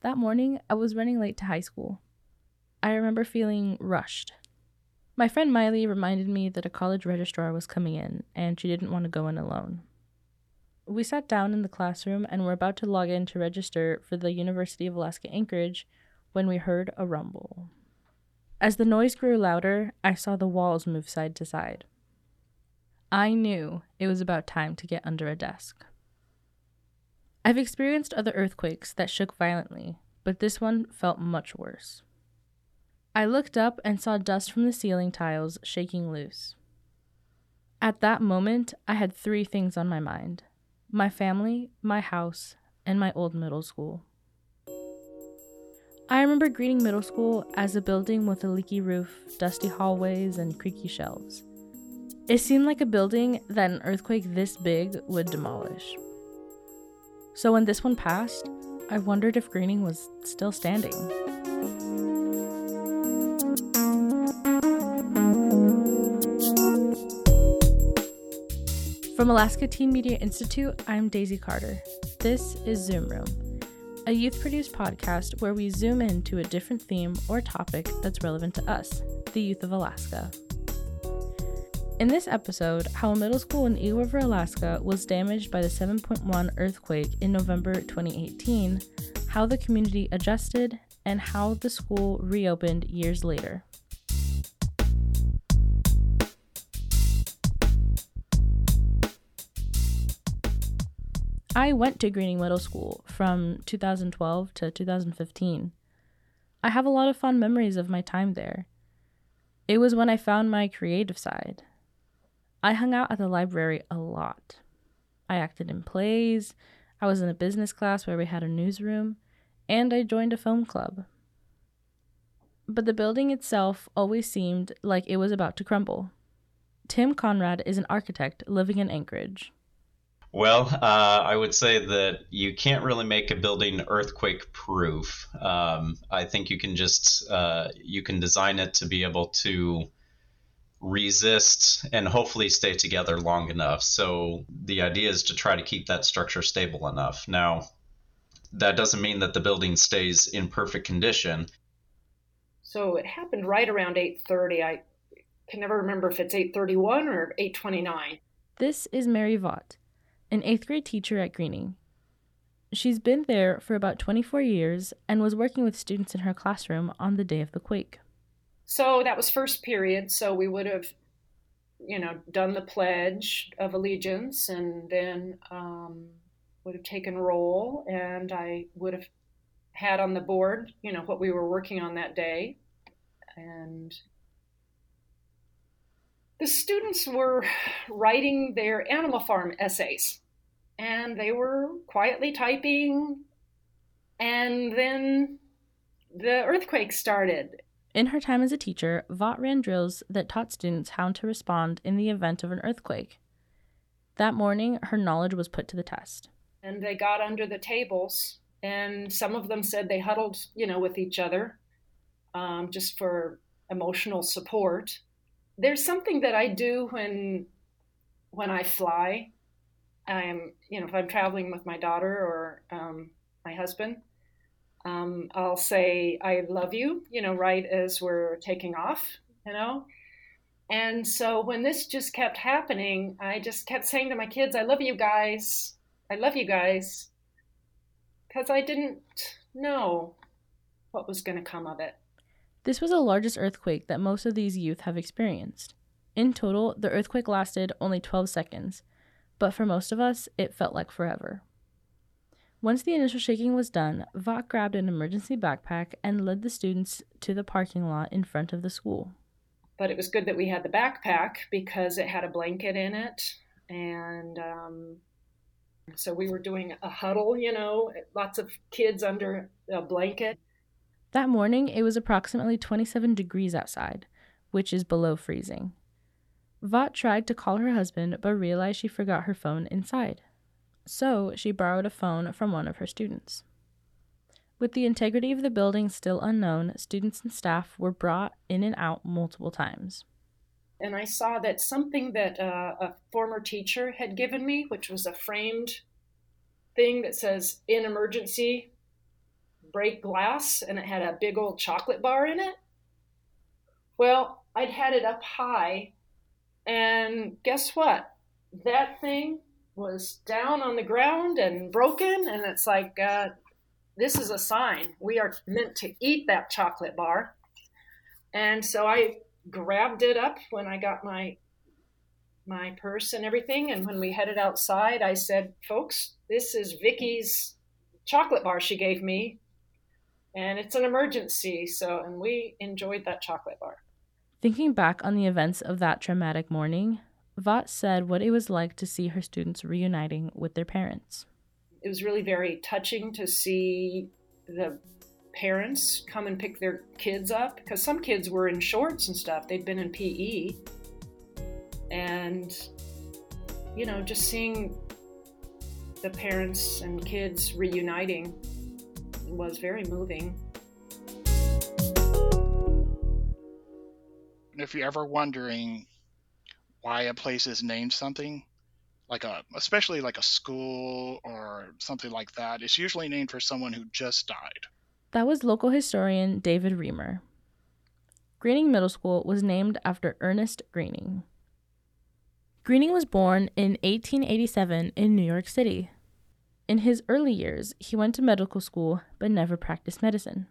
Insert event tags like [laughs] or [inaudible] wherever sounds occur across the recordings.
That morning, I was running late to high school. I remember feeling rushed. My friend Miley reminded me that a college registrar was coming in and she didn't want to go in alone. We sat down in the classroom and were about to log in to register for the University of Alaska Anchorage when we heard a rumble. As the noise grew louder, I saw the walls move side to side. I knew it was about time to get under a desk. I've experienced other earthquakes that shook violently, but this one felt much worse. I looked up and saw dust from the ceiling tiles shaking loose. At that moment, I had three things on my mind my family, my house, and my old middle school. I remember Gruening Middle School as a building with a leaky roof, dusty hallways, and creaky shelves. It seemed like a building that an earthquake this big would demolish. So when this one passed, I wondered if Gruening was still standing. From Alaska Teen Media Institute, I'm Daisy Carter. This is Zoom Room, a youth produced podcast where we zoom into a different theme or topic that's relevant to us, the youth of Alaska. In this episode, how a middle school in Eagle River, Alaska was damaged by the 7.1 earthquake in November 2018, how the community adjusted, and how the school reopened years later. I went to Gruening Middle School from 2012 to 2015. I have a lot of fond memories of my time there. It was when I found my creative side. I hung out at the library a lot. I acted in plays, I was in a business class where we had a newsroom, and I joined a film club. But the building itself always seemed like it was about to crumble. Tim Conrad is an architect living in Anchorage. Well, uh, I would say that you can't really make a building earthquake proof. Um, I think you can just uh, you can design it to be able to resist and hopefully stay together long enough. So the idea is to try to keep that structure stable enough. Now, that doesn't mean that the building stays in perfect condition. So it happened right around 8:30. I can never remember if it's 8:31 or 8:29. This is Mary Vaught an eighth grade teacher at Gruening. She's been there for about 24 years and was working with students in her classroom on the day of the quake. So that was first period, so we would have, you know, done the Pledge of Allegiance and then um, would have taken roll, and I would have had on the board, you know, what we were working on that day. And the students were writing their Animal Farm essays, and they were quietly typing, and then the earthquake started. In her time as a teacher, Vaught ran drills that taught students how to respond in the event of an earthquake. That morning, her knowledge was put to the test. And they got under the tables, and some of them said they huddled, you know, with each other um, just for emotional support there's something that I do when when I fly. I'm you know if I'm traveling with my daughter or um, my husband, um, I'll say I love you. You know, right as we're taking off. You know. And so when this just kept happening, I just kept saying to my kids, I love you guys. I love you guys. Because I didn't know what was going to come of it. This was the largest earthquake that most of these youth have experienced. In total, the earthquake lasted only 12 seconds, but for most of us, it felt like forever. Once the initial shaking was done, Vaught grabbed an emergency backpack and led the students to the parking lot in front of the school. But it was good that we had the backpack because it had a blanket in it. And um, so we were doing a huddle, you know, lots of kids under a blanket. That morning, it was approximately 27 degrees outside, which is below freezing. Vaught tried to call her husband but realized she forgot her phone inside. So she borrowed a phone from one of her students. With the integrity of the building still unknown, students and staff were brought in and out multiple times. And I saw that something that uh, a former teacher had given me, which was a framed thing that says, in emergency, break glass and it had a big old chocolate bar in it. Well, I'd had it up high, and guess what? That thing was down on the ground and broken, and it's like, uh, this is a sign. We are meant to eat that chocolate bar. And so I grabbed it up when I got my my purse and everything. And when we headed outside, I said, "Folks, this is Vicky's chocolate bar she gave me, and it's an emergency." So, and we enjoyed that chocolate bar. Thinking back on the events of that traumatic morning, Vaught said what it was like to see her students reuniting with their parents. It was really very touching to see the parents come and pick their kids up because some kids were in shorts and stuff. They'd been in PE. And, you know, just seeing the parents and kids reuniting was very moving. If you're ever wondering why a place is named something, like a especially like a school or something like that, it's usually named for someone who just died. That was local historian David Reamer. Gruening Middle School was named after Ernest Gruening. Gruening was born in 1887 in New York City. In his early years, he went to medical school but never practiced medicine.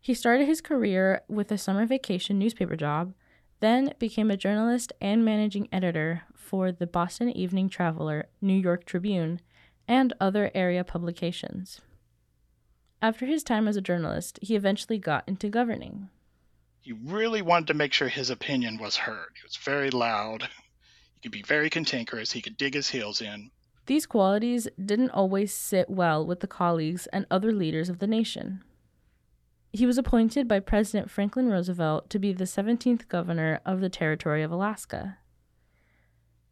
He started his career with a summer vacation newspaper job, then became a journalist and managing editor for the Boston Evening Traveler, New York Tribune, and other area publications. After his time as a journalist, he eventually got into governing. He really wanted to make sure his opinion was heard. He was very loud. He could be very cantankerous. He could dig his heels in. These qualities didn't always sit well with the colleagues and other leaders of the nation. He was appointed by President Franklin Roosevelt to be the 17th governor of the Territory of Alaska.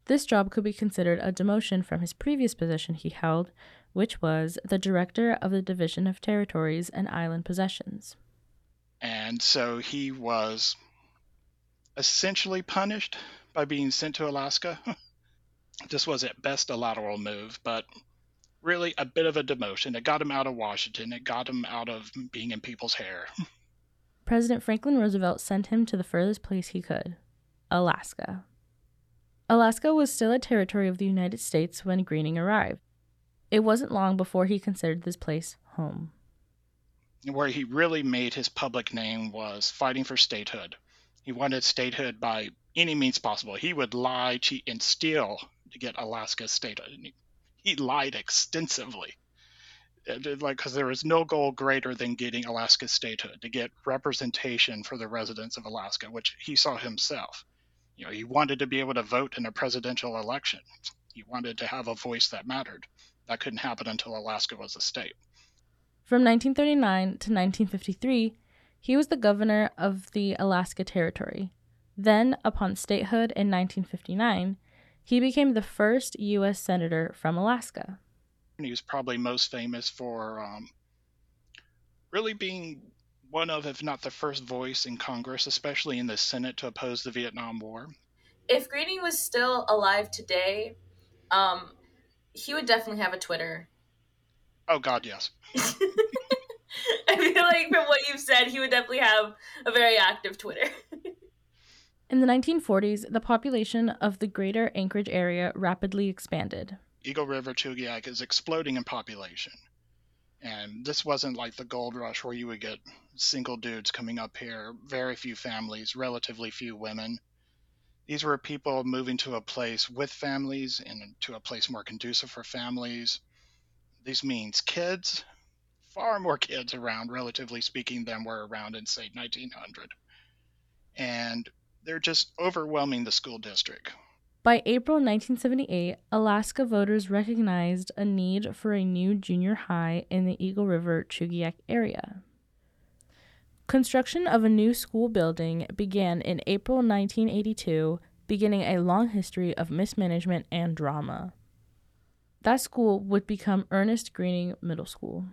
This job could be considered a demotion from his previous position he held, which was the director of the Division of Territories and Island Possessions. And so he was essentially punished by being sent to Alaska. [laughs] this was at best a lateral move, but really a bit of a demotion. It got him out of Washington, it got him out of being in people's hair. [laughs] President Franklin Roosevelt sent him to the furthest place he could Alaska. Alaska was still a territory of the United States when Gruening arrived. It wasn't long before he considered this place home. Where he really made his public name was fighting for statehood. He wanted statehood by any means possible. He would lie, cheat, and steal to get Alaska statehood. He lied extensively. Uh, like, because there was no goal greater than getting Alaska statehood, to get representation for the residents of Alaska, which he saw himself. You know, he wanted to be able to vote in a presidential election. He wanted to have a voice that mattered. That couldn't happen until Alaska was a state. From 1939 to 1953, he was the governor of the Alaska Territory. Then, upon statehood in 1959, he became the first U.S. Senator from Alaska. He was probably most famous for um, really being one of, if not the first voice in Congress, especially in the Senate, to oppose the Vietnam War. If Gruening was still alive today, um, he would definitely have a Twitter. Oh God, yes. [laughs] I feel like from what you've said, he would definitely have a very active Twitter. [laughs] In the 1940s, the population of the greater Anchorage area rapidly expanded. Eagle River Chugiak is exploding in population. And this wasn't like the gold rush where you would get single dudes coming up here, very few families, relatively few women. These were people moving to a place with families and to a place more conducive for families. This means kids, far more kids around, relatively speaking, than were around in, say, 1900. And they're just overwhelming the school district. By April 1978, Alaska voters recognized a need for a new junior high in the Eagle River Chugiak area. Construction of a new school building began in April 1982, beginning a long history of mismanagement and drama. That school would become Ernest Gruening Middle School.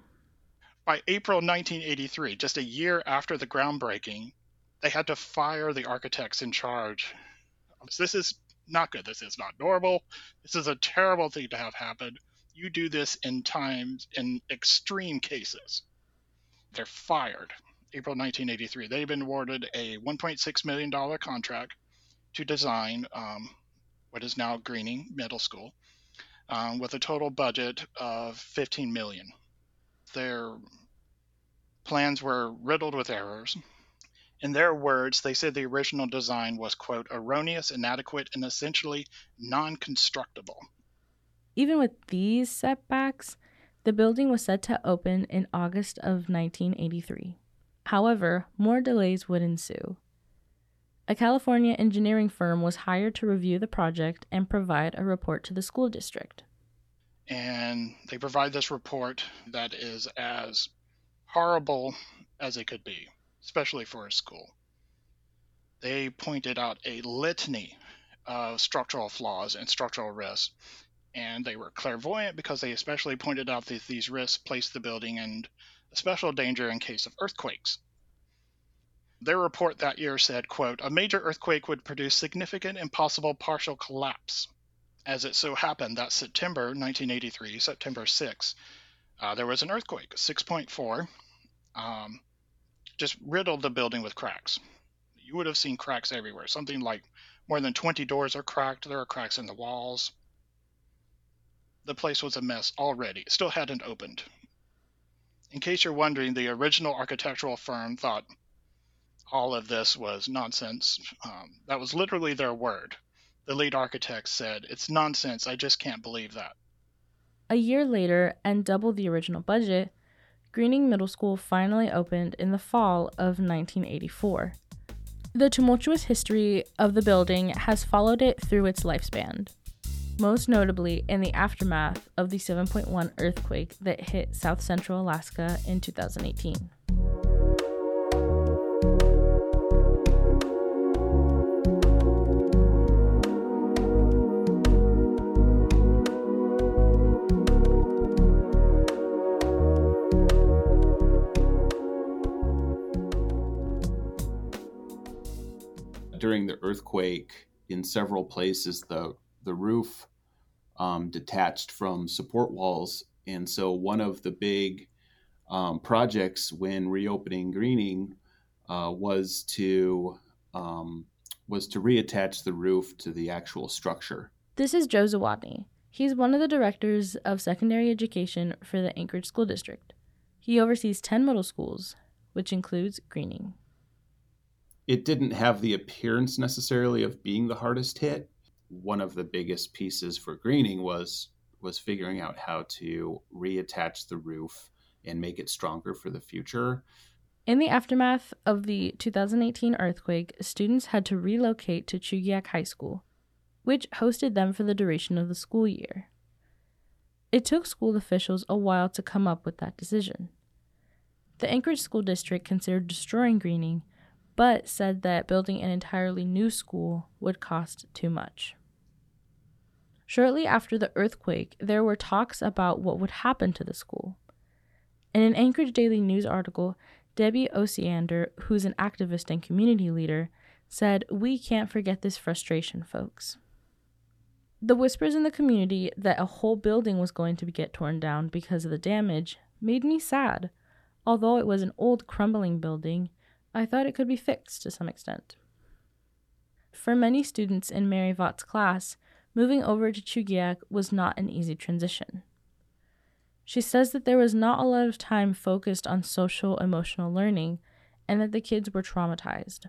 By April 1983, just a year after the groundbreaking, they had to fire the architects in charge. This is not good. This is not normal. This is a terrible thing to have happen. You do this in times, in extreme cases. they're fired. April 1983. They've been awarded a $1.6 million contract to design um, what is now Gruening Middle School um, with a total budget of 15 million. Their plans were riddled with errors. In their words, they said the original design was, quote, erroneous, inadequate, and essentially non constructible. Even with these setbacks, the building was set to open in August of 1983. However, more delays would ensue. A California engineering firm was hired to review the project and provide a report to the school district. And they provide this report that is as horrible as it could be, especially for a school. They pointed out a litany of structural flaws and structural risks, and they were clairvoyant because they especially pointed out that these risks placed the building in a special danger in case of earthquakes. Their report that year said, quote, a major earthquake would produce significant and possible partial collapse. As it so happened that September 1983, September 6, uh, there was an earthquake, 6.4, um, just riddled the building with cracks. You would have seen cracks everywhere. Something like more than 20 doors are cracked. There are cracks in the walls. The place was a mess already. It still hadn't opened. In case you're wondering, the original architectural firm thought all of this was nonsense. Um, that was literally their word. The lead architect said, It's nonsense. I just can't believe that. A year later, and double the original budget, Gruening Middle School finally opened in the fall of 1984. The tumultuous history of the building has followed it through its lifespan, most notably in the aftermath of the 7.1 earthquake that hit south central Alaska in 2018. During the earthquake, in several places, the the roof um, detached from support walls, and so one of the big um, projects when reopening Gruening uh, was to um, was to reattach the roof to the actual structure. This is Joe Zawadny. He's one of the directors of secondary education for the Anchorage School District. He oversees 10 middle schools, which includes Gruening it didn't have the appearance necessarily of being the hardest hit. One of the biggest pieces for Gruening was was figuring out how to reattach the roof and make it stronger for the future. In the aftermath of the 2018 earthquake, students had to relocate to Chugiak High School, which hosted them for the duration of the school year. It took school officials a while to come up with that decision. The Anchorage School District considered destroying Gruening but said that building an entirely new school would cost too much. Shortly after the earthquake, there were talks about what would happen to the school. In an Anchorage Daily News article, Debbie Ossiander, who's an activist and community leader, said, We can't forget this frustration, folks. The whispers in the community that a whole building was going to get torn down because of the damage made me sad. Although it was an old crumbling building, I thought it could be fixed to some extent. For many students in Mary Vaught's class, moving over to Chugiak was not an easy transition. She says that there was not a lot of time focused on social emotional learning and that the kids were traumatized.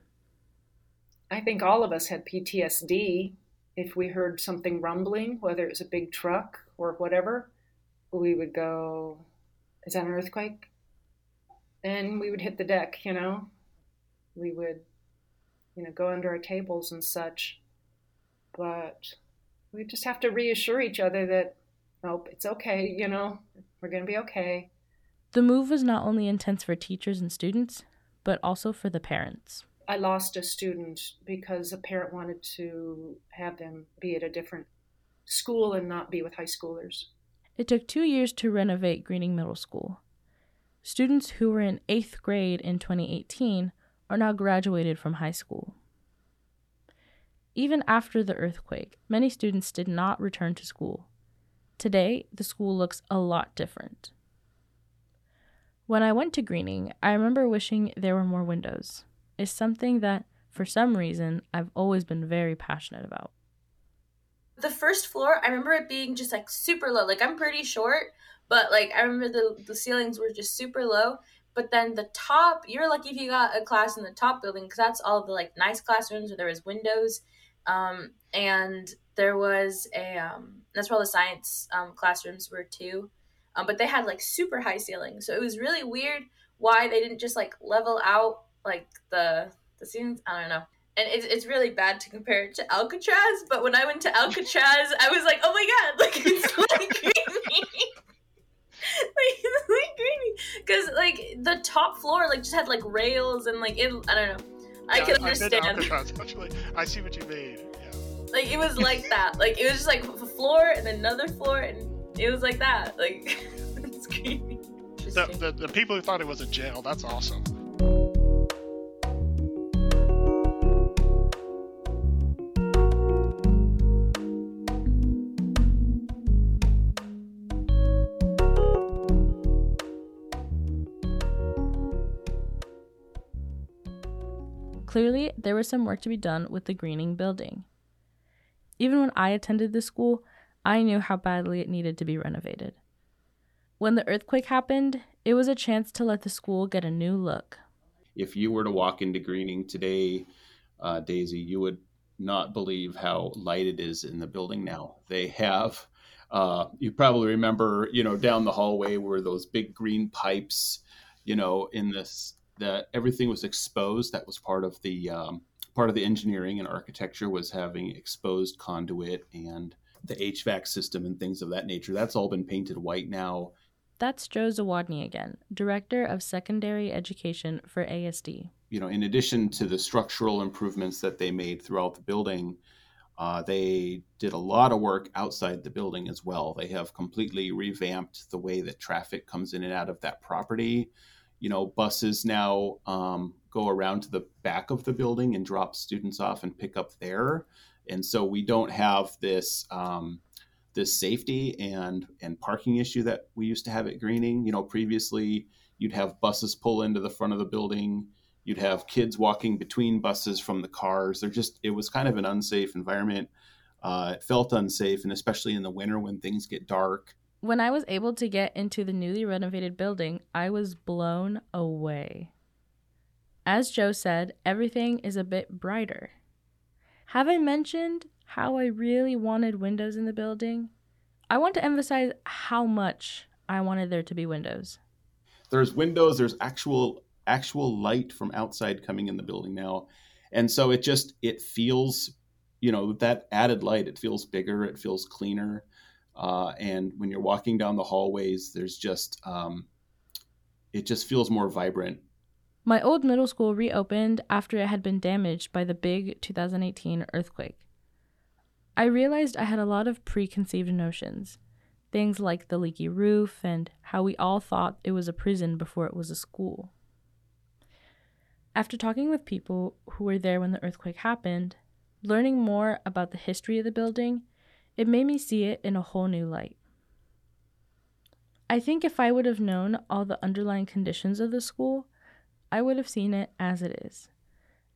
I think all of us had PTSD if we heard something rumbling, whether it was a big truck or whatever. We would go, Is that an earthquake? And we would hit the deck, you know, we would, you know, go under our tables and such. But we just have to reassure each other that, nope, it's okay, you know, we're going to be okay. The move was not only intense for teachers and students, but also for the parents. I lost a student because a parent wanted to have them be at a different school and not be with high schoolers. It took two years to renovate Gruening Middle School. Students who were in eighth grade in 2018 are now graduated from high school. Even after the earthquake, many students did not return to school. Today, the school looks a lot different. When I went to Gruening, I remember wishing there were more windows. It's something that, for some reason, I've always been very passionate about. The first floor, I remember it being just like super low. Like I'm pretty short, but like I remember the the ceilings were just super low. But then the top, you're lucky if you got a class in the top building because that's all the like nice classrooms where there was windows, um, and there was a um, that's where all the science um, classrooms were too. Um, but they had like super high ceilings, so it was really weird why they didn't just like level out like the the ceilings. I don't know. And it's, it's really bad to compare it to Alcatraz, but when I went to Alcatraz, I was like, oh my god, [laughs] like it's like creepy. [laughs] like [laughs] like creepy because like the top floor like just had like rails and like it. I don't know. I Yeah, can to understand. Alcatraz. I see what you mean. Yeah. Like it was like that. Like it was just like a floor and another floor and it was like that. Like [laughs] it's creepy. The, the, the people who thought it was a jail, that's awesome. Clearly, there was some work to be done with the Gruening building. Even when I attended the school, I knew how badly it needed to be renovated. When the earthquake happened, it was a chance to let the school get a new look. If you were to walk into Gruening today, uh, Daisy, you would not believe how light it is in the building now. They have, uh, you probably remember, you know, down the hallway were those big green pipes, you know, in this that everything was exposed. That was part of the um, part of the engineering and architecture was having exposed conduit and the HVAC system and things of that nature. That's all been painted white now. That's Joe Zawadny again, Director of Secondary Education for ASD. you know, in addition to the structural improvements that they made throughout the building, uh, they did a lot of work outside the building as well. They have completely revamped the way that traffic comes in and out of that property. You know, buses now um, go around to the back of the building and drop students off and pick up there, and so we don't have this. Um, this safety and and parking issue that we used to have at Gruening. You know, previously you'd have buses pull into the front of the building you'd have kids walking between buses from the cars they're just it was kind of an unsafe environment uh, it felt unsafe and especially in the winter when things get dark When I was able to get into the newly renovated building, I was blown away. As Joe said, everything is a bit brighter. Have I mentioned how I really wanted windows in the building? I want to emphasize how much I wanted there to be windows. there's windows there's actual actual light from outside coming in the building now and so it just it feels you know that added light it feels bigger it feels cleaner uh, and when you're walking down the hallways there's just um, it just feels more vibrant My old middle school reopened after it had been damaged by the big 2018 earthquake. I realized I had a lot of preconceived notions. Things like the leaky roof and how we all thought it was a prison before it was a school. After talking with people who were there when the earthquake happened, learning more about the history of the building, it made me see it in a whole new light. I think if I would have known all the underlying conditions of the school, I would have seen it as it is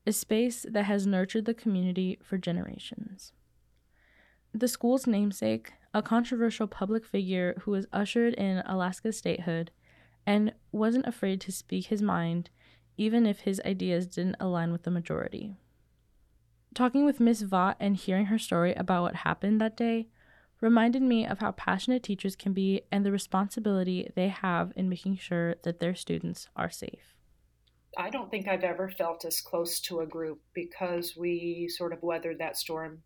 a space that has nurtured the community for generations. The school's namesake, a controversial public figure who was ushered in Alaska's statehood and wasn't afraid to speak his mind, even if his ideas didn't align with the majority. Talking with Miss Vaught and hearing her story about what happened that day reminded me of how passionate teachers can be and the responsibility they have in making sure that their students are safe. I don't think I've ever felt as close to a group because we sort of weathered that storm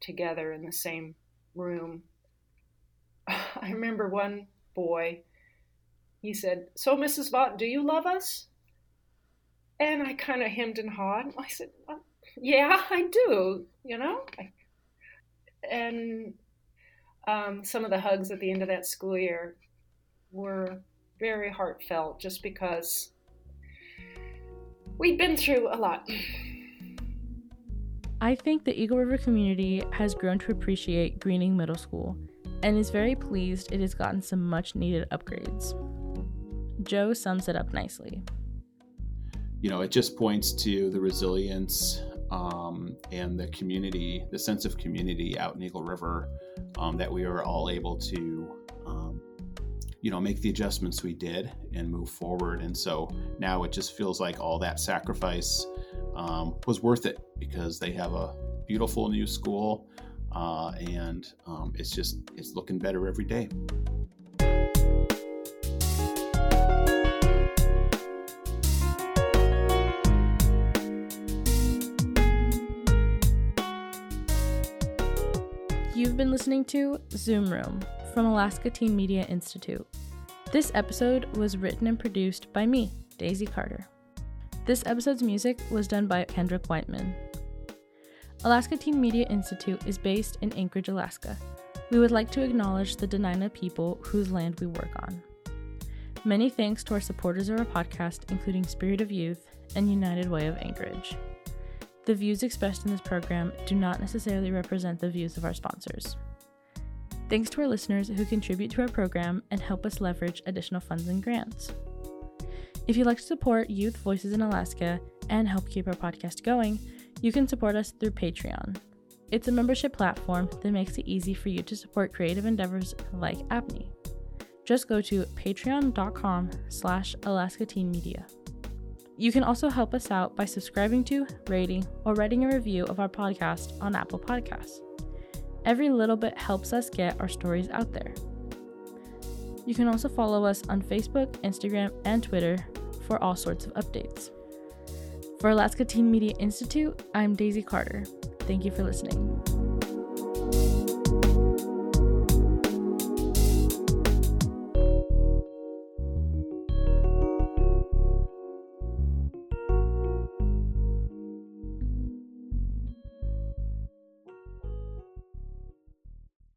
together in the same room. [sighs] I remember one boy, he said, So, Mrs. Vaught, do you love us? And I kind of hemmed and hawed. I said, Yeah, [laughs] I do, you know? And um, some of the hugs at the end of that school year were very heartfelt just because we'd been through a lot. I think the Eagle River community has grown to appreciate Gruening Middle School and is very pleased it has gotten some much needed upgrades. Joe sums it up nicely. You know, it just points to the resilience um, and the community, the sense of community out in Eagle River um, that we were all able to, um, you know, make the adjustments we did and move forward. And so now it just feels like all that sacrifice um, was worth it because they have a beautiful new school uh, and um, it's just it's looking better every day. Been listening to Zoom Room from Alaska Teen Media Institute. This episode was written and produced by me, Daisy Carter. This episode's music was done by Kendrick Whiteman. Alaska Teen Media Institute is based in Anchorage, Alaska. We would like to acknowledge the Dena'ina people whose land we work on. Many thanks to our supporters of our podcast, including Spirit of Youth and United Way of Anchorage. The views expressed in this program do not necessarily represent the views of our sponsors. Thanks to our listeners who contribute to our program and help us leverage additional funds and grants. If you'd like to support Youth Voices in Alaska and help keep our podcast going, you can support us through Patreon. It's a membership platform that makes it easy for you to support creative endeavors like ATMI. Just go to patreon.com slash Alaska Teen Media. You can also help us out by subscribing to, rating, or writing a review of our podcast on Apple Podcasts. Every little bit helps us get our stories out there. You can also follow us on Facebook, Instagram, and Twitter for all sorts of updates. For Alaska Teen Media Institute, I'm Daisy Carter. Thank you for listening.